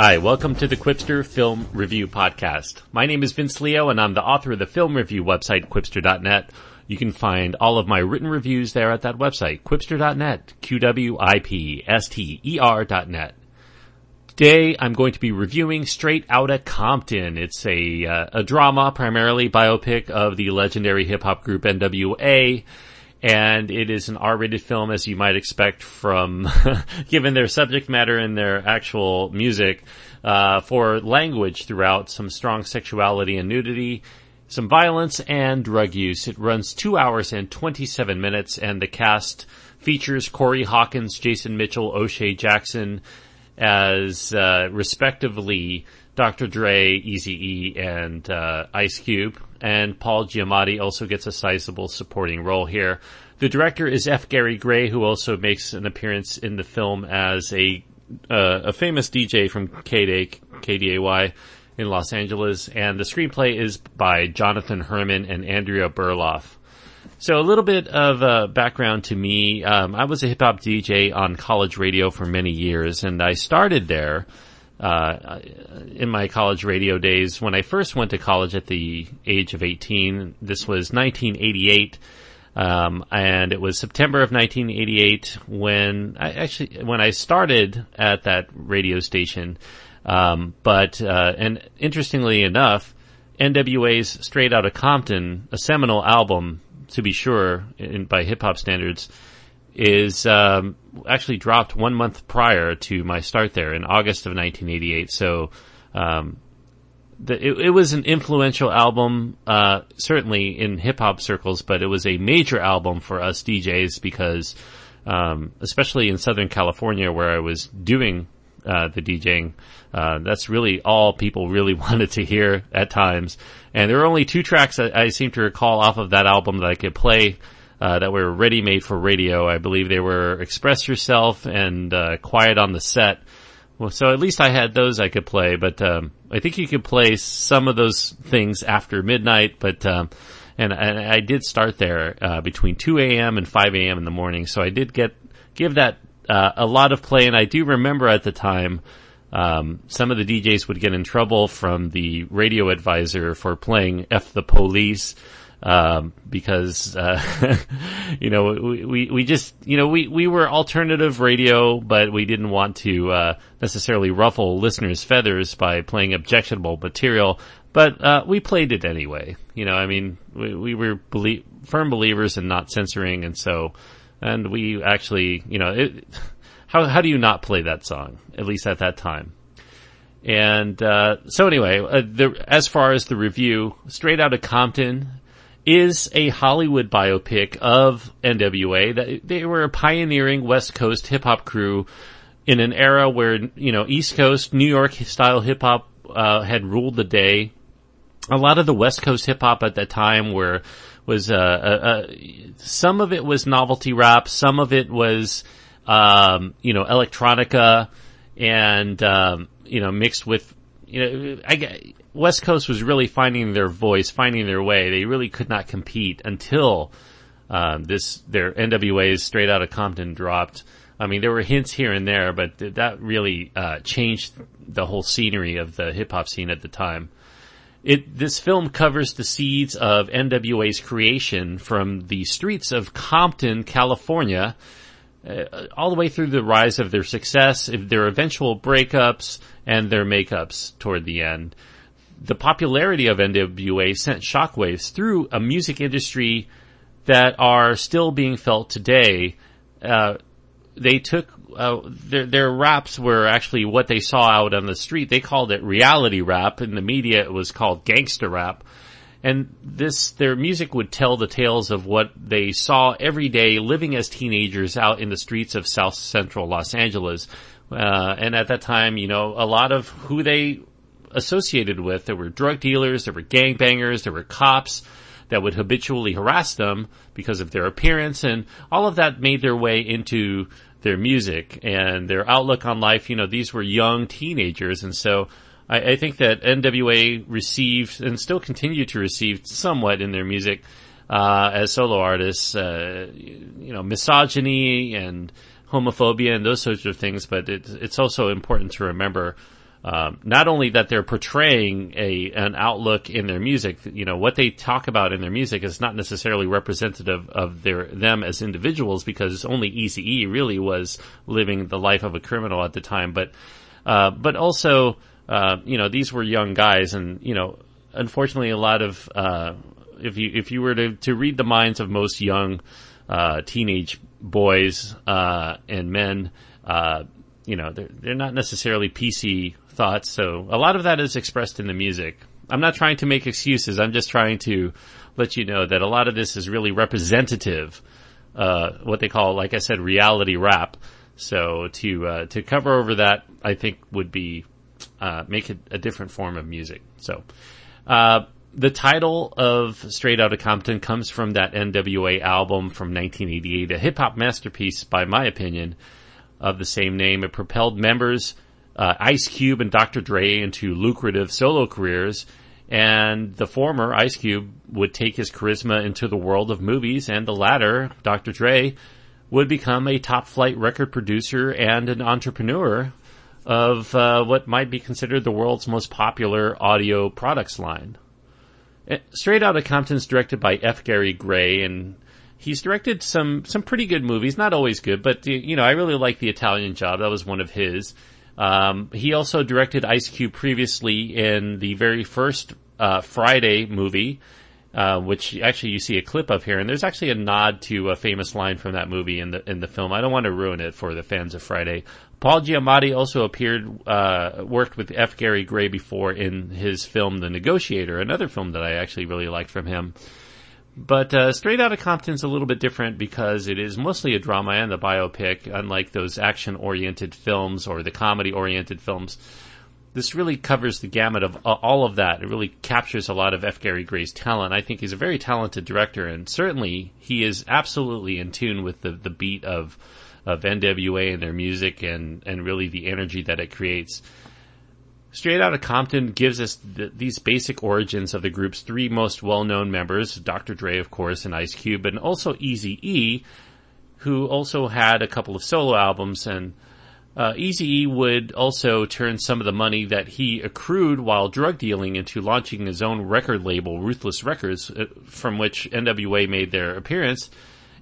Hi, welcome to the Qwipster Film Review Podcast. My name is Vince Leo and I'm the author of the film review website, qwipster.net. You can find all of my written reviews there at that website, qwipster.net, Q-W-I-P-S-T-E-R dot net. Today I'm going to be reviewing Straight Outta Compton. It's a, uh, a drama, primarily biopic of the legendary hip hop group NWA and it is an R-rated film as you might expect from, given their subject matter and their actual music, uh, for language throughout, some strong sexuality and nudity, some violence and drug use. It runs two hours and 27 minutes and the cast features Corey Hawkins, Jason Mitchell, O'Shea Jackson as, uh, respectively Dr. Dre, Eazy-E, and, uh, Ice Cube and Paul Giamatti also gets a sizable supporting role here. The director is F. Gary Gray, who also makes an appearance in the film as a uh, a famous DJ from KDAY, KDAY in Los Angeles, and the screenplay is by Jonathan Herman and Andrea Berloff. So a little bit of uh, background to me. Um, I was a hip hop DJ on college radio for many years, and I started there uh, in my college radio days when I first went to college at the age of 18. This was 1988. Um, and it was September of 1988 when I actually, when I started at that radio station. Um, but, uh, and interestingly enough, NWA's Straight Outta Compton, a seminal album, to be sure, in, by hip hop standards, is um, actually dropped one month prior to my start there in August of 1988. So um, the, it, it, was an influential album, uh, certainly in hip hop circles, but it was a major album for us DJs because, um, especially in Southern California where I was doing uh, the DJing. Uh, that's really all people really wanted to hear at times. And there were only two tracks I, I seem to recall off of that album that I could play uh, that were ready made for radio. I believe they were Express Yourself and uh, Quiet on the Set. Well, so at least I had those I could play, but um, I think you could play some of those things after midnight. But um, and, I did start there uh, between 2 a.m. and 5 a.m. in the morning, so I did get give that uh, a lot of play. And I do remember at the time. Um, some of the DJs would get in trouble from the radio advisor for playing F the Police um, because uh, you know we, we we just you know we we were alternative radio, but we didn't want to uh, necessarily ruffle listeners' feathers by playing objectionable material. But uh, we played it anyway. You know, I mean, we, we were belie- firm believers in not censoring, and so and we actually, you know, it, how how do you not play that song? At least at that time. And uh, so anyway, uh, the, as far as the review, straight out of Compton, is a Hollywood biopic of NWA. That they were a pioneering West Coast hip hop crew in an era where you know East Coast New York style hip hop uh, had ruled the day. A lot of the West Coast hip hop at that time were was uh, uh, uh, some of it was novelty rap, some of it was um, you know electronica, and um, you know mixed with you know I West Coast was really finding their voice, finding their way. They really could not compete until um, this their NWA's Straight out of Compton dropped. I mean, there were hints here and there, but th- that really uh, changed the whole scenery of the hip hop scene at the time. It this film covers the seeds of NWA's creation from the streets of Compton, California, uh, all the way through the rise of their success, their eventual breakups, and their makeups toward the end the popularity of NWA sent shockwaves through a music industry that are still being felt today. Uh, they took uh, their their raps were actually what they saw out on the street. They called it reality rap. In the media, it was called gangster rap. And this, their music would tell the tales of what they saw every day living as teenagers out in the streets of South Central Los Angeles. Uh, and at that time, you know, a lot of who they associated with. There were drug dealers, there were gangbangers, there were cops that would habitually harass them because of their appearance and all of that made their way into their music and their outlook on life. You know, these were young teenagers and so I, I think that NWA received and still continue to receive somewhat in their music, uh, as solo artists, uh, you know, misogyny and homophobia and those sorts of things, but it's, it's also important to remember um, not only that they're portraying a an outlook in their music, you know, what they talk about in their music is not necessarily representative of their them as individuals because only Easy E really was living the life of a criminal at the time, but uh, but also uh, you know these were young guys, and you know, unfortunately, a lot of uh, if you if you were to to read the minds of most young uh, teenage boys uh, and men. Uh, you know, they're, they're not necessarily PC thoughts. So a lot of that is expressed in the music. I'm not trying to make excuses. I'm just trying to let you know that a lot of this is really representative, uh, what they call, like I said, reality rap. So to uh, to cover over that, I think would be uh, make it a different form of music. So uh, the title of Straight Outta Compton comes from that NWA album from 1988, a hip hop masterpiece, by my opinion, of the same name. It propelled members uh, Ice Cube and Dr. Dre into lucrative solo careers, and the former, Ice Cube, would take his charisma into the world of movies, and the latter, Dr. Dre, would become a top flight record producer and an entrepreneur of uh, what might be considered the world's most popular audio products line. Uh, Straight Outta Compton's directed by F. Gary Gray, and he's directed some some pretty good movies. Not always good, but you know I really like the Italian Job. That was one of his. Um, he also directed Ice Cube previously in the very first uh, Friday movie, uh, which actually you see a clip of here, and there's actually a nod to a famous line from that movie in the in the film. I don't want to ruin it for the fans of Friday. Paul Giamatti also appeared, uh, worked with F. Gary Gray before in his film The Negotiator, another film that I actually really liked from him. But uh, Straight Outta Compton's a little bit different because it is mostly a drama and a biopic, unlike those action-oriented films or the comedy-oriented films. This really covers the gamut of uh, all of that. It really captures a lot of F. Gary Gray's talent. I think he's a very talented director, and certainly he is absolutely in tune with the, the beat of of NWA and their music and, and really the energy that it creates. Straight Outta Compton gives us the, these basic origins of the group's three most well-known members, Dr. Dre, of course, and Ice Cube, and also Easy E, who also had a couple of solo albums. And uh, Easy E would also turn some of the money that he accrued while drug dealing into launching his own record label, Ruthless Records, uh, from which NWA made their appearance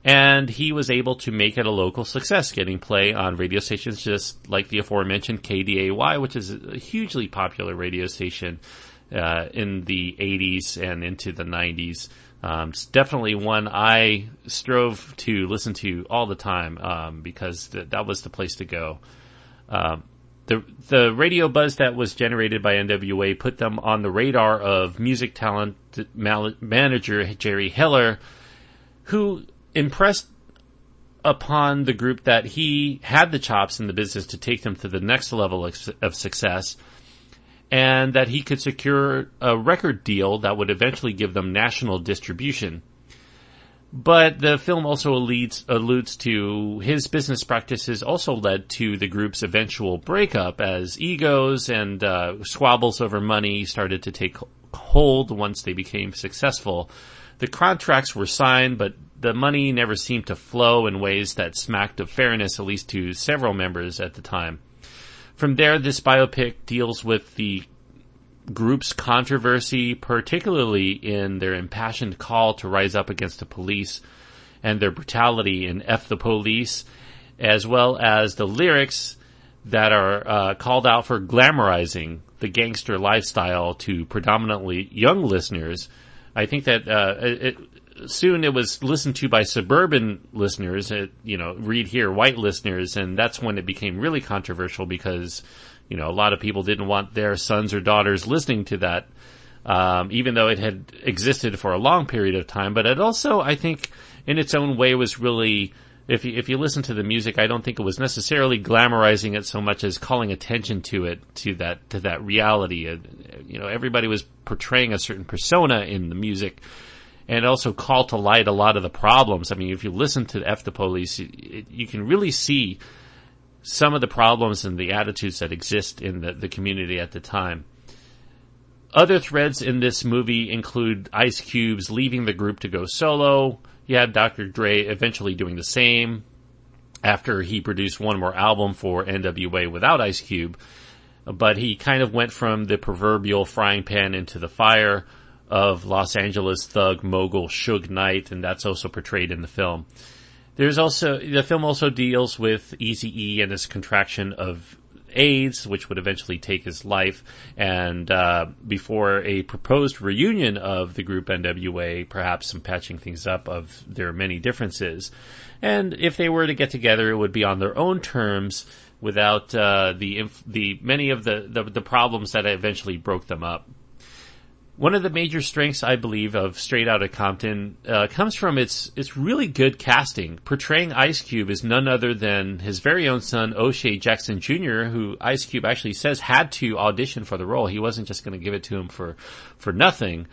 and he was able to make it a local success, getting play on radio stations just like the aforementioned KDAY, which is a hugely popular radio station uh, in the 80s and into the 90s. Um, it's definitely one I strove to listen to all the time um, because th- that was the place to go. Um, the the radio buzz that was generated by NWA put them on the radar of music talent manager Jerry Heller, who impressed upon the group that he had the chops in the business to take them to the next level of success and that he could secure a record deal that would eventually give them national distribution. But the film also alludes, alludes to his business practices also led to the group's eventual breakup as egos and uh, squabbles over money started to take hold once they became successful. The contracts were signed, but the money never seemed to flow in ways that smacked of fairness, at least to several members at the time. From there, this biopic deals with the group's controversy, particularly in their impassioned call to rise up against the police and their brutality in F the Police, as well as the lyrics that are uh, called out for glamorizing the gangster lifestyle to predominantly young listeners. I think that uh, it, soon it was listened to by suburban listeners, uh, you know, read here, white listeners, and that's when it became really controversial because, you know, a lot of people didn't want their sons or daughters listening to that, um, even though it had existed for a long period of time. But it also, I think, in its own way, was really, if you, if you listen to the music, I don't think it was necessarily glamorizing it so much as calling attention to it, to that, to that reality. Uh, you know, everybody was portraying a certain persona in the music and also call to light a lot of the problems. I mean, if you listen to F the Police, you can really see some of the problems and the attitudes that exist in the, the community at the time. Other threads in this movie include Ice Cube's leaving the group to go solo. You have Dr. Dre eventually doing the same after he produced one more album for NWA without Ice Cube. but he kind of went from the proverbial frying pan into the fire of Los Angeles thug mogul Suge Knight, and that's also portrayed in the film. There's also the film also deals with Easy E and his contraction of AIDS, which would eventually take his life, and uh, before a proposed reunion of the group NWA, perhaps some patching things up of their many differences. And if they were to get together, it would be on their own terms, without uh, the the many of the, the the problems that eventually broke them up. One of the major strengths, I believe, of Straight Outta Compton uh, comes from its its really good casting. Portraying Ice Cube is none other than his very own son, O'Shea Jackson Jr., who Ice Cube actually says had to audition for the role. He wasn't just going to give it to him for for nothing.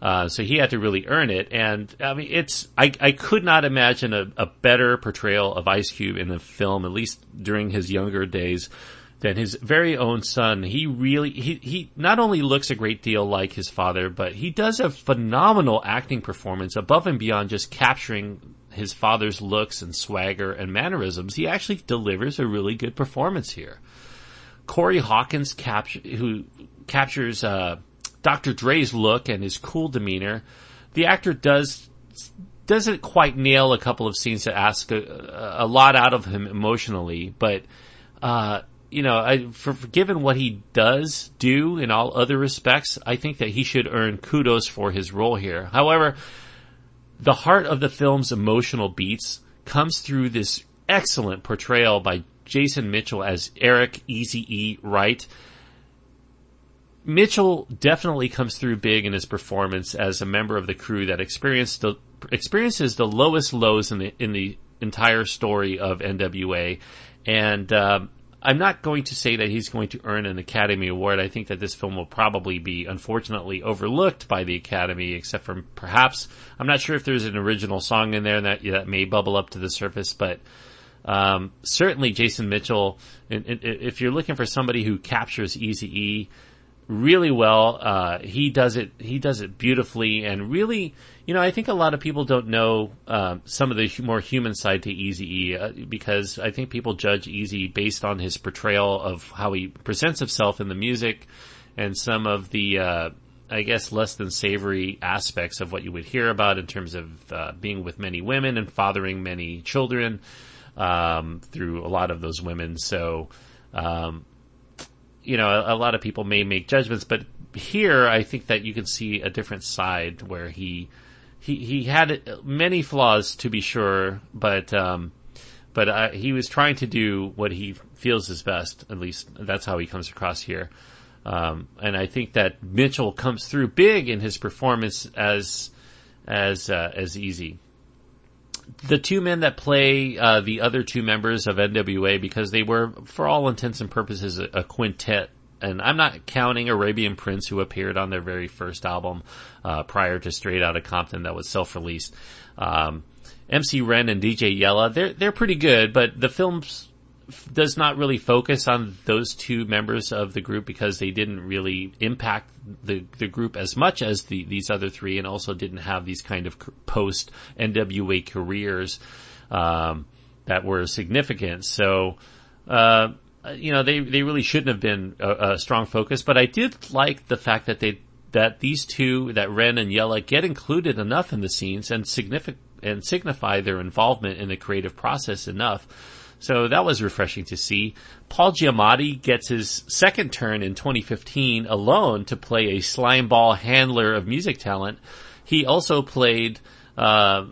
Uh, so he had to really earn it. And I mean, it's, I, I could not imagine a, a better portrayal of Ice Cube in the film, at least during his younger days than his very own son. He really, he, he not only looks a great deal like his father, but he does a phenomenal acting performance above and beyond just capturing his father's looks and swagger and mannerisms. He actually delivers a really good performance here. Corey Hawkins capture, who captures, uh, Dr. Dre's look and his cool demeanor. The actor does, doesn't quite nail a couple of scenes that ask a, a lot out of him emotionally, but, uh, you know, I, for, for, given what he does do in all other respects, I think that he should earn kudos for his role here. However, the heart of the film's emotional beats comes through this excellent portrayal by Jason Mitchell as Eric Easy E. Wright. Mitchell definitely comes through big in his performance as a member of the crew that experienced the, experiences the lowest lows in the in the entire story of NWA, and um, I'm not going to say that he's going to earn an Academy Award. I think that this film will probably be unfortunately overlooked by the Academy, except for perhaps I'm not sure if there's an original song in there that that may bubble up to the surface, but um, certainly Jason Mitchell. If you're looking for somebody who captures Easy E really well. Uh, he does it. He does it beautifully, and really, you know, I think a lot of people don't know uh, some of the more human side to Eazy uh, because I think people judge Eazy based on his portrayal of how he presents himself in the music and some of the. Uh, I guess less than savory aspects of what you would hear about in terms of uh, being with many women and fathering many children um, through a lot of those women. So, um, you know, a, a, lot of people may make judgments, but here I think that you can see a different side where he he he had many flaws to be sure, but um, but uh, he was trying to do what he feels is best. At least that's how he comes across here. Um, and I think that Mitchell comes through big in his performance as as uh, as Eazy the two men that play uh, the other two members of NWA because they were, for all intents and purposes, a, a, quintet. And I'm not counting Arabian Prince, who appeared on their very first album uh, prior to Straight Outta Compton, that was self-released. Um, MC Ren and DJ Yella, they're they're pretty good, but the film's does not really focus on those two members of the group because they didn't really impact the the group as much as the these other three, and also didn't have these kind of post NWA careers um, that were significant. So. Uh, you know, they, they really shouldn't have been a, a, strong focus, but I did like the fact that they, that these two, that Ren and Yella get included enough in the scenes and significant, and signify their involvement in the creative process enough so that was refreshing to see. Paul Giamatti gets his second turn in 2015 alone to play a slimeball handler of music talent. He also played uh,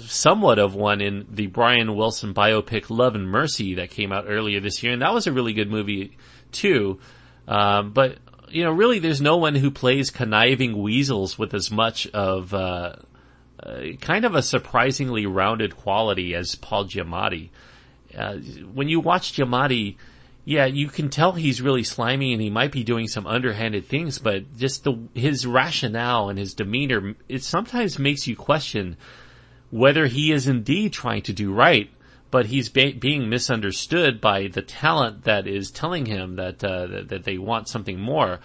somewhat of one in the Brian Wilson biopic Love and Mercy that came out earlier this year, and that was a really good movie too. Um, but you know, really, there's no one who plays conniving weasels with as much of uh, uh, kind of a surprisingly rounded quality as Paul Giamatti uh, when you watch Giamatti, yeah, you can tell he's really slimy and he might be doing some underhanded things, but just the his rationale and his demeanor, it sometimes makes you question whether he is indeed trying to do right, but he's be- being misunderstood by the talent that is telling him that, uh, that that they want something more.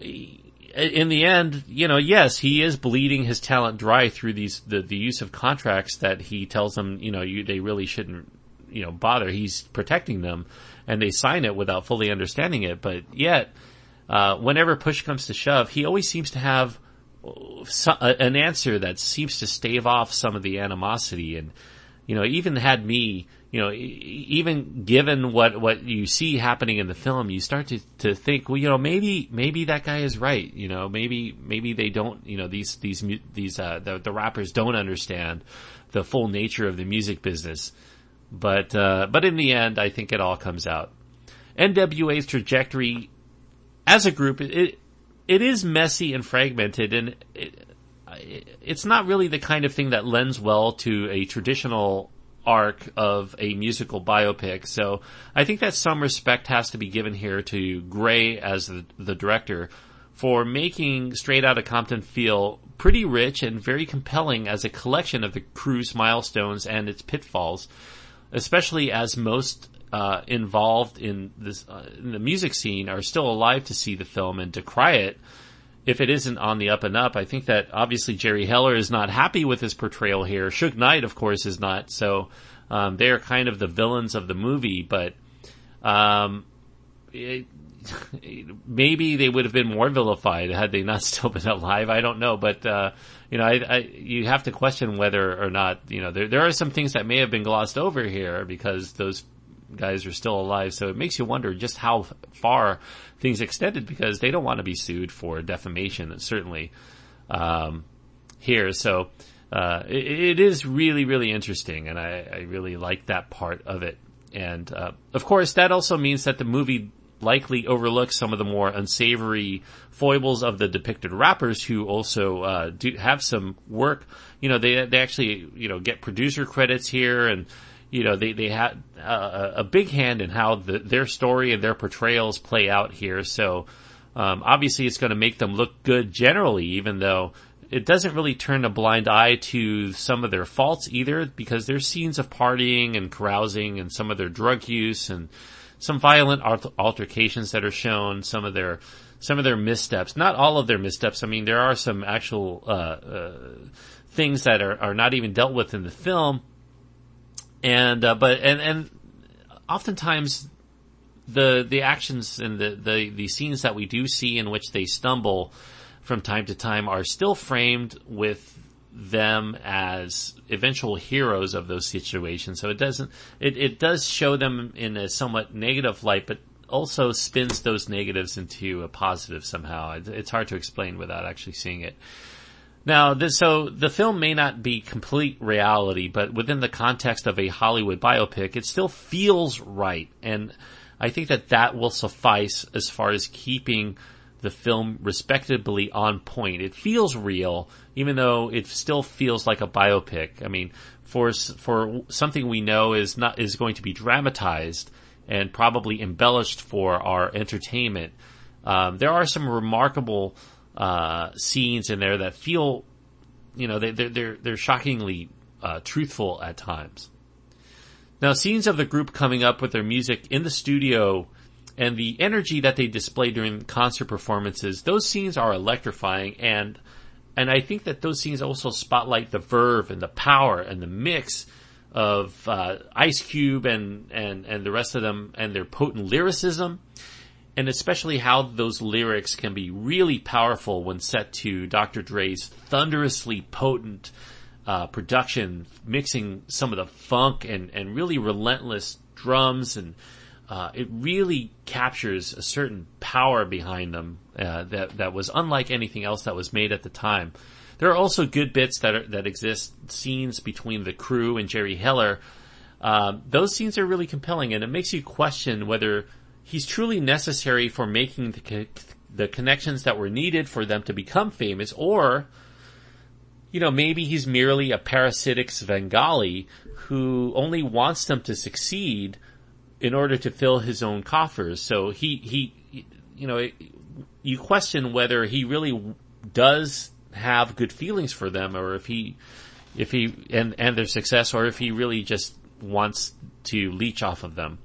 In the end, you know, yes, he is bleeding his talent dry through these the, the use of contracts that he tells them, you know, you, they really shouldn't you know, bother. He's protecting them and they sign it without fully understanding it. But yet, uh, whenever push comes to shove, he always seems to have an answer that seems to stave off some of the animosity and, you know, even had me, you know, even given what, what you see happening in the film, you start to, to think, well, you know, maybe, maybe that guy is right. You know, maybe, maybe they don't, you know, these, these, these, uh, the, the rappers don't understand the full nature of the music business. But, uh, but in the end, I think it all comes out. NWA's trajectory as a group, it, it is messy and fragmented and it, it's not really the kind of thing that lends well to a traditional arc of a musical biopic. So I think that some respect has to be given here to Gray as the, the director for making Straight Outta Compton feel pretty rich and very compelling as a collection of the crew's milestones and its pitfalls, especially as most uh, involved in this uh, in the music scene are still alive to see the film and decry it if it isn't on the up and up. I think that obviously Jerry Heller is not happy with his portrayal here. Suge Knight, of course, is not. So um, they are kind of the villains of the movie, but um, it, maybe they would have been more vilified had they not still been alive. I don't know, but uh, you know, I, I, you have to question whether or not you know there there are some things that may have been glossed over here because those guys are still alive. So it makes you wonder just how far things extended because they don't want to be sued for defamation, certainly, um, here. So, uh, it, it is really, really interesting and I, I, really like that part of it. And, uh, of course, that also means that the movie likely overlook some of the more unsavory foibles of the depicted rappers who also, uh, do have some work. You know, they, they actually, you know, get producer credits here and, you know, they, they had uh, a big hand in how the, their story and their portrayals play out here. So, um, obviously it's going to make them look good generally, even though it doesn't really turn a blind eye to some of their faults either, because there's scenes of partying and carousing and some of their drug use and some violent altercations that are shown, some of their, some of their missteps. Not all of their missteps. I mean, there are some actual, uh, uh, things that are, are not even dealt with in the film and uh, but and and oftentimes the the actions and the, the the scenes that we do see in which they stumble from time to time are still framed with them as eventual heroes of those situations. So it doesn't it, it does show them in a somewhat negative light, but also spins those negatives into a positive somehow. It's hard to explain without actually seeing it. Now, this, so the film may not be complete reality, but within the context of a Hollywood biopic, it still feels right. And I think that that will suffice as far as keeping the film respectably on point. It feels real, even though it still feels like a biopic. I mean, for, for something we know is not, is going to be dramatized and probably embellished for our entertainment. Um, there are some remarkable uh, scenes in there that feel, you know, they, they're, they're, they're shockingly uh, truthful at times. Now, scenes of the group coming up with their music in the studio and the energy that they display during concert performances, those scenes are electrifying and and I think that those scenes also spotlight the verve and the power and the mix of uh, Ice Cube and, and, and the rest of them and their potent lyricism and especially how those lyrics can be really powerful when set to Dr. Dre's thunderously potent uh, production, mixing some of the funk and, and really relentless drums, and uh, it really captures a certain power behind them uh, that that was unlike anything else that was made at the time. There are also good bits that are, that exist, scenes between the crew and Jerry Heller. Um, those scenes are really compelling, and it makes you question whether he's truly necessary for making the, the connections that were needed for them to become famous, or, you know, maybe he's merely a parasitic Svengali who only wants them to succeed in order to fill his own coffers. So he, he, you know, you question whether he really does have good feelings for them or if he, if he, and, and their success, or if he really just wants to leech off of them.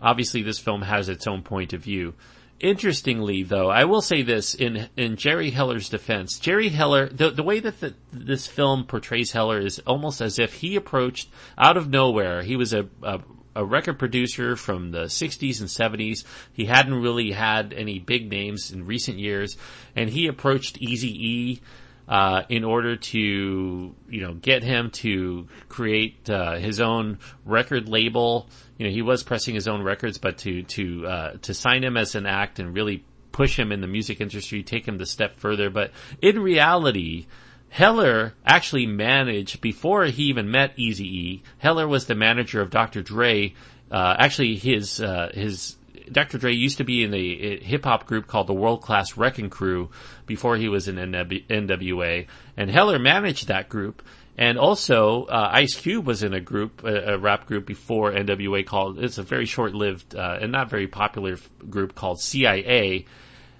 Obviously, this film has its own point of view. Interestingly, though, I will say this in in Jerry Heller's defense. Jerry Heller, the the way that the, this film portrays Heller is almost as if he approached out of nowhere. He was a, a a record producer from the 60s and 70s. He hadn't really had any big names in recent years, and he approached Easy E. Uh, in order to, you know, get him to create uh, his own record label, you know, he was pressing his own records, but to to uh, to sign him as an act and really push him in the music industry, take him the step further. But in reality, Heller actually managed before he even met Easy E. Heller was the manager of Dr. Dre. Uh, actually, his uh, his Dr. Dre used to be in a, hip hop group called the World Class Wrecking Crew before he was in NWA, and Heller managed that group. And also, uh, Ice Cube was in a group, a, a, rap group before NWA called. It's a very short-lived uh, and not very popular group called CIA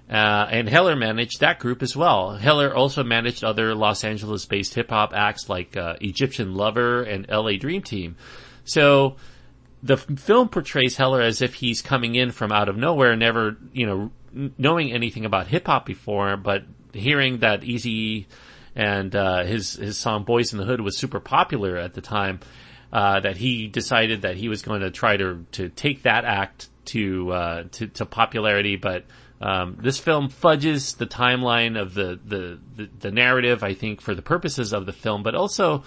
uh, and Heller managed that group as well. Heller also managed other Los Angeles-based hip-hop acts like uh, Egyptian Lover and LA Dream Team. So the film portrays Heller as if he's coming in from out of nowhere, never, you know, knowing anything about hip-hop before, but hearing that Eazy and uh, his his song "Boys in the Hood" was super popular at the time. Uh, that he decided that he was going to try to to take that act to uh, to, to popularity, but um, this film fudges the timeline of the, the, the, the, narrative, I think, for the purposes of the film, but also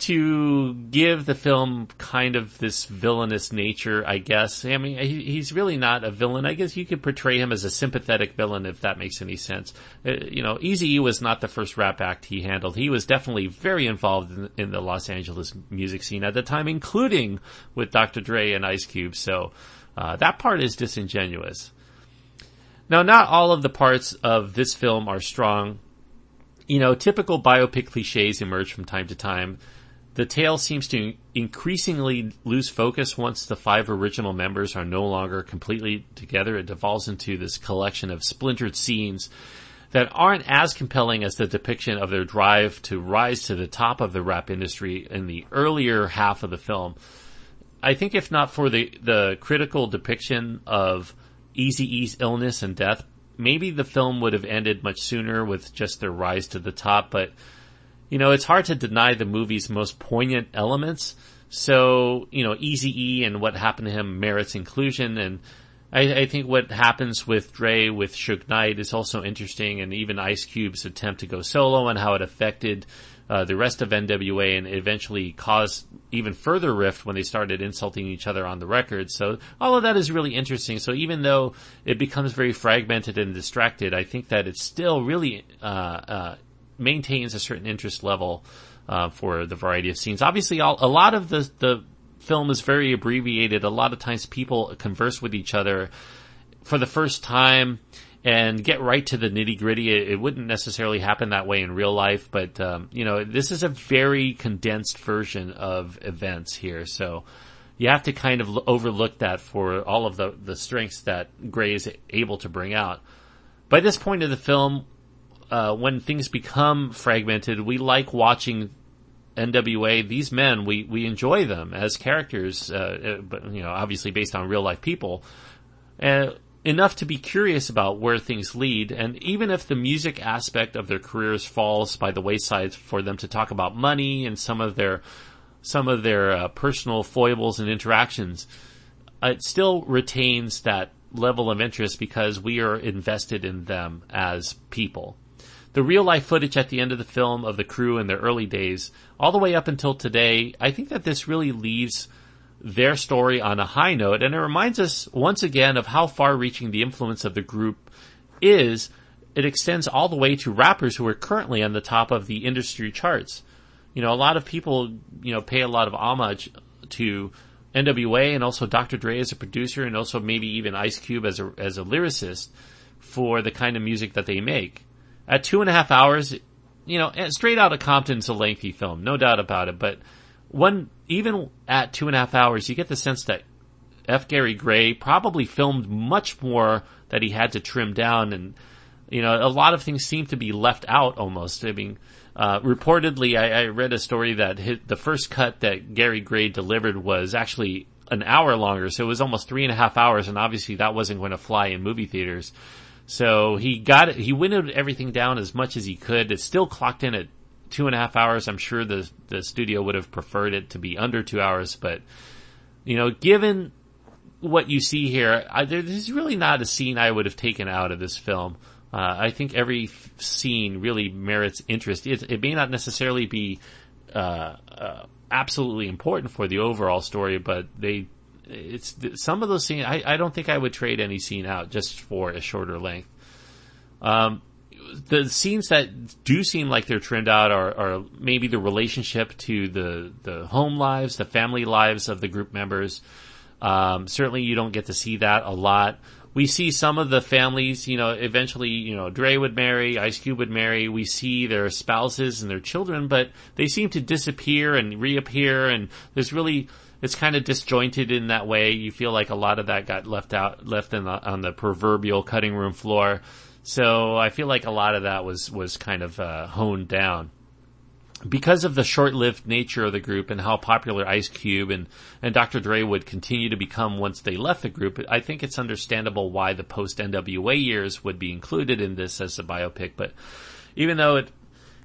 to give the film kind of this villainous nature, I guess. I mean, he, he's really not a villain. I guess you could portray him as a sympathetic villain if that makes any sense. Uh, you know, Eazy was not the first rap act he handled. He was definitely very involved in, in the Los Angeles music scene at the time, including with Dr. Dre and Ice Cube. So, uh, that part is disingenuous. Now, not all of the parts of this film are strong. You know, typical biopic cliches emerge from time to time. The tale seems to increasingly lose focus once the five original members are no longer completely together. It devolves into this collection of splintered scenes that aren't as compelling as the depiction of their drive to rise to the top of the rap industry in the earlier half of the film. I think if not for the, the critical depiction of Easy E's illness and death, maybe the film would have ended much sooner with just their rise to the top, but you know, it's hard to deny the movie's most poignant elements. So, you know, Easy E and what happened to him merits inclusion and I, I, think what happens with Dre with Suge Knight is also interesting and even Ice Cube's attempt to go solo and how it affected uh, the rest of NWA and eventually caused even further rift when they started insulting each other on the record. So all of that is really interesting. So even though it becomes very fragmented and distracted, I think that it still really uh, uh, maintains a certain interest level uh, for the variety of scenes. Obviously, all, a lot of the the film is very abbreviated. A lot of times people converse with each other for the first time and get right to the nitty gritty. It, it, wouldn't necessarily happen that way in real life, but um, you know, this is a very condensed version of events here, so you have to kind of overlook that for all of the the strengths that Gray is able to bring out. By this point in the film, uh, when things become fragmented, we like watching NWA. These men, we we enjoy them as characters, uh, uh, but you know, obviously based on real life people. Uh, enough to be curious about where things lead, and even if the music aspect of their careers falls by the wayside for them to talk about money and some of their some of their uh, personal foibles and interactions, it still retains that level of interest because we are invested in them as people. The real life footage at the end of the film of the crew in their early days, all the way up until today, I think that this really leaves their story on a high note, and it reminds us once again of how far reaching the influence of the group is. It extends all the way to rappers who are currently on the top of the industry charts. You know, a lot of people, you know, pay a lot of homage to NWA and also Dr. Dre as a producer and also maybe even Ice Cube as a, as a lyricist for the kind of music that they make. At two and a half hours, you know, eh, straight out of Compton's a lengthy film, no doubt about it, but one even at two and a half hours, you get the sense that F. Gary Gray probably filmed much more that he had to trim down, and you know a lot of things seem to be left out almost. I mean, uh, reportedly, I, I, read a story that the first cut that Gary Gray delivered was actually an hour longer, so it was almost three and a half hours, and obviously that wasn't going to fly in movie theaters. So he got it, he winnowed everything down as much as he could. It still clocked in at two and a half hours. I'm sure the the studio would have preferred it to be under two hours, but You know, given what you see here, I, there's really not a scene I would have taken out of this film. Uh, I think every f- scene really merits interest. It, it may not necessarily be uh, uh, absolutely important for the overall story, but they it's some of those scenes. I, I don't think I would trade any scene out just for a shorter length. Um, the scenes that do seem like they're trimmed out are, are, maybe the relationship to the the home lives, the family lives of the group members. Um, certainly, you don't get to see that a lot. We see some of the families, you know, eventually, you know, Dre would marry, Ice Cube would marry. We see their spouses and their children, but they seem to disappear and reappear, and there's really it's kind of disjointed in that way. You feel like a lot of that got left out, left the, on the proverbial cutting room floor. So I feel like a lot of that was was kind of uh, honed down because of the short-lived nature of the group and how popular Ice Cube and, and Dr. Dre would continue to become once they left the group, I think it's understandable why the post NWA years would be included in this as a biopic. But even though it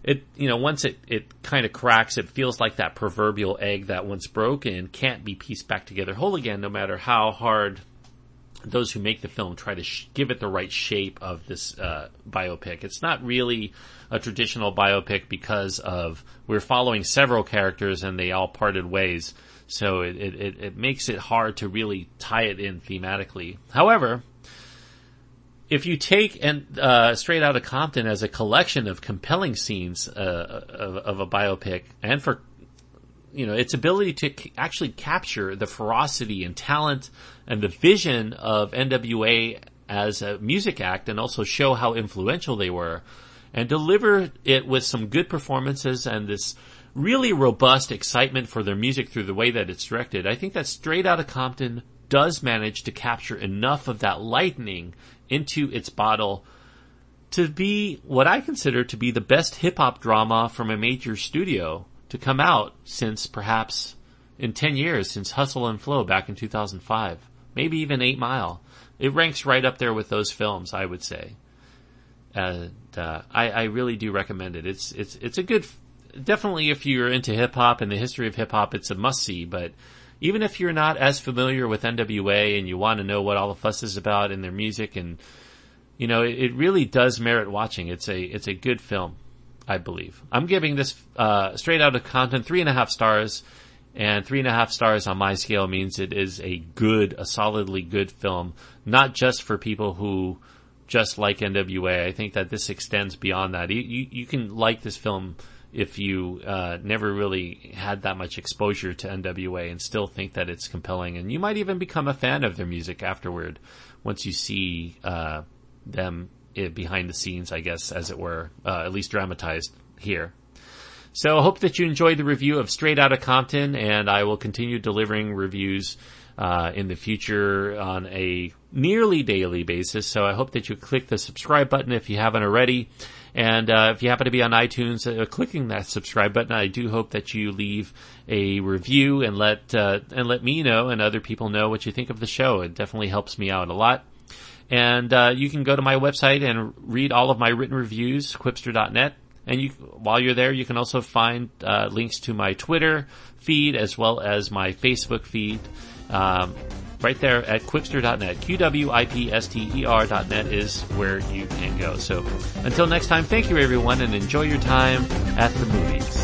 it you know once it it kind of cracks it feels like that proverbial egg that once broken can't be pieced back together whole again no matter how hard those who make the film try to sh- give it the right shape of this uh, biopic. It's not really a traditional biopic because of we're following several characters and they all parted ways. So it, it, it makes it hard to really tie it in thematically. However if you take and uh, straight out of Compton as a collection of compelling scenes uh, of, of, a biopic, and for you know its ability to c- actually capture the ferocity and talent and the vision of NWA as a music act, and also show how influential they were, and deliver it with some good performances and this really robust excitement for their music through the way that it's directed. I think that straight out of Compton does manage to capture enough of that lightning into its bottle to be what I consider to be the best hip hop drama from a major studio to come out since perhaps in 10 years since Hustle and Flow back in 2005. Maybe even 8 Mile. It ranks right up there with those films, I would say. And uh, I, I really do recommend it. It's it's it's a good, definitely if you're into hip hop and the history of hip hop, it's a must see. But even if you're not as familiar with NWA and you want to know what all the fuss is about in their music and you know, it, it really does merit watching. It's a it's a good film, I believe. I'm giving this uh, straight out of Compton three and a half stars, and three and a half stars on my scale means it is a good, a solidly good film, not just for people who just like NWA. I think that this extends beyond that. You you, you can like this film if you uh, never really had that much exposure to NWA and still think that it's compelling, and you might even become a fan of their music afterward once you see uh, them eh, behind the scenes, I guess, as it were, uh, at least dramatized here. So I hope that you enjoyed the review of Straight Outta Compton, and I will continue delivering reviews uh, in the future on a nearly daily basis. So I hope that you click the subscribe button if you haven't already. And uh, if you happen to be on iTunes, uh, clicking that subscribe button, I do hope that you leave a review and let uh, and let me know and other people know what you think of the show. It definitely helps me out a lot. And uh, you can go to my website and read all of my written reviews, qwipster.net. And you, while you're there, you can also find uh, links to my Twitter feed as well as my Facebook feed. Um, right there at qwipster.net. Q-W-I-P-S-T-E-R.net is where you can go. So until next time, thank you everyone and enjoy your time at the movies.